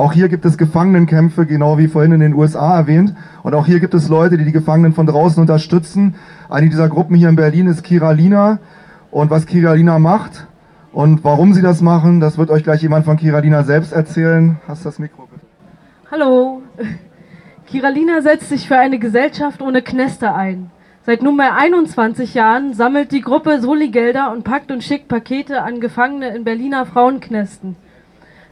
Auch hier gibt es Gefangenenkämpfe, genau wie vorhin in den USA erwähnt. Und auch hier gibt es Leute, die die Gefangenen von draußen unterstützen. Eine dieser Gruppen hier in Berlin ist Kiralina. Und was Kiralina macht und warum sie das machen, das wird euch gleich jemand von Kiralina selbst erzählen. Hast das Mikro bitte. Hallo. Kiralina setzt sich für eine Gesellschaft ohne Knester ein. Seit nunmehr 21 Jahren sammelt die Gruppe Soli-Gelder und packt und schickt Pakete an Gefangene in Berliner Frauenknästen.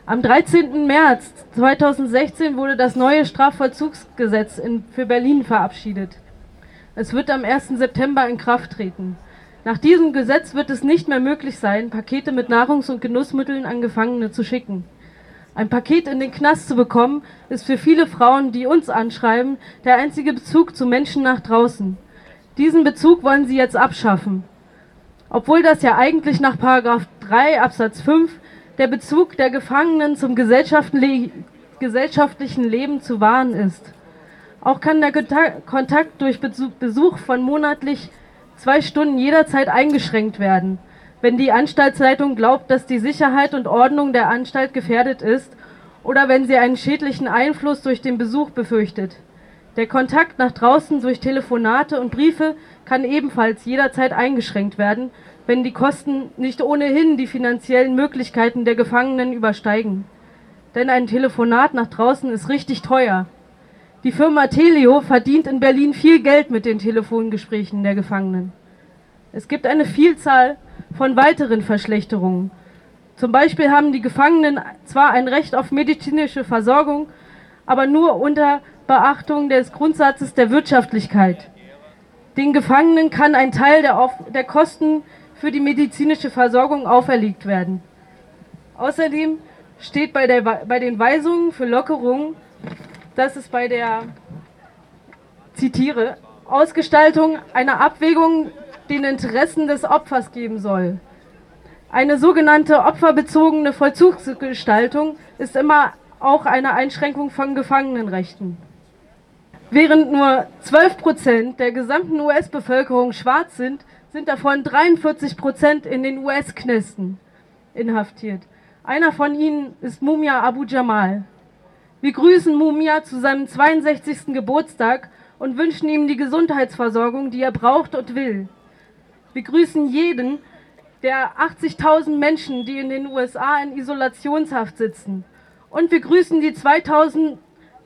Am 13. März 2016 wurde das neue Strafvollzugsgesetz in, für Berlin verabschiedet. Es wird am 1. September in Kraft treten. Nach diesem Gesetz wird es nicht mehr möglich sein, Pakete mit Nahrungs- und Genussmitteln an Gefangene zu schicken. Ein Paket in den Knast zu bekommen, ist für viele Frauen, die uns anschreiben, der einzige Bezug zu Menschen nach draußen. Diesen Bezug wollen sie jetzt abschaffen. Obwohl das ja eigentlich nach 3 Absatz 5 der Bezug der Gefangenen zum gesellschaftlichen Leben zu wahren ist. Auch kann der Kontakt durch Besuch von monatlich zwei Stunden jederzeit eingeschränkt werden, wenn die Anstaltsleitung glaubt, dass die Sicherheit und Ordnung der Anstalt gefährdet ist oder wenn sie einen schädlichen Einfluss durch den Besuch befürchtet. Der Kontakt nach draußen durch Telefonate und Briefe kann ebenfalls jederzeit eingeschränkt werden, wenn die Kosten nicht ohnehin die finanziellen Möglichkeiten der Gefangenen übersteigen. Denn ein Telefonat nach draußen ist richtig teuer. Die Firma Telio verdient in Berlin viel Geld mit den Telefongesprächen der Gefangenen. Es gibt eine Vielzahl von weiteren Verschlechterungen. Zum Beispiel haben die Gefangenen zwar ein Recht auf medizinische Versorgung, aber nur unter Beachtung des Grundsatzes der Wirtschaftlichkeit. Den Gefangenen kann ein Teil der, der Kosten für die medizinische Versorgung auferlegt werden. Außerdem steht bei, der, bei den Weisungen für Lockerung, dass es bei der, zitiere, Ausgestaltung einer Abwägung den Interessen des Opfers geben soll. Eine sogenannte opferbezogene Vollzugsgestaltung ist immer auch eine Einschränkung von Gefangenenrechten. Während nur 12 Prozent der gesamten US-Bevölkerung schwarz sind, sind davon 43 Prozent in den US-Knästen inhaftiert. Einer von ihnen ist Mumia Abu Jamal. Wir grüßen Mumia zu seinem 62. Geburtstag und wünschen ihm die Gesundheitsversorgung, die er braucht und will. Wir grüßen jeden der 80.000 Menschen, die in den USA in Isolationshaft sitzen. Und wir grüßen die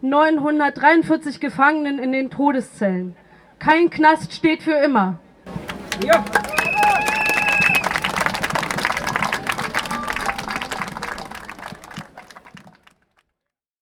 2943 Gefangenen in den Todeszellen. Kein Knast steht für immer. Ja.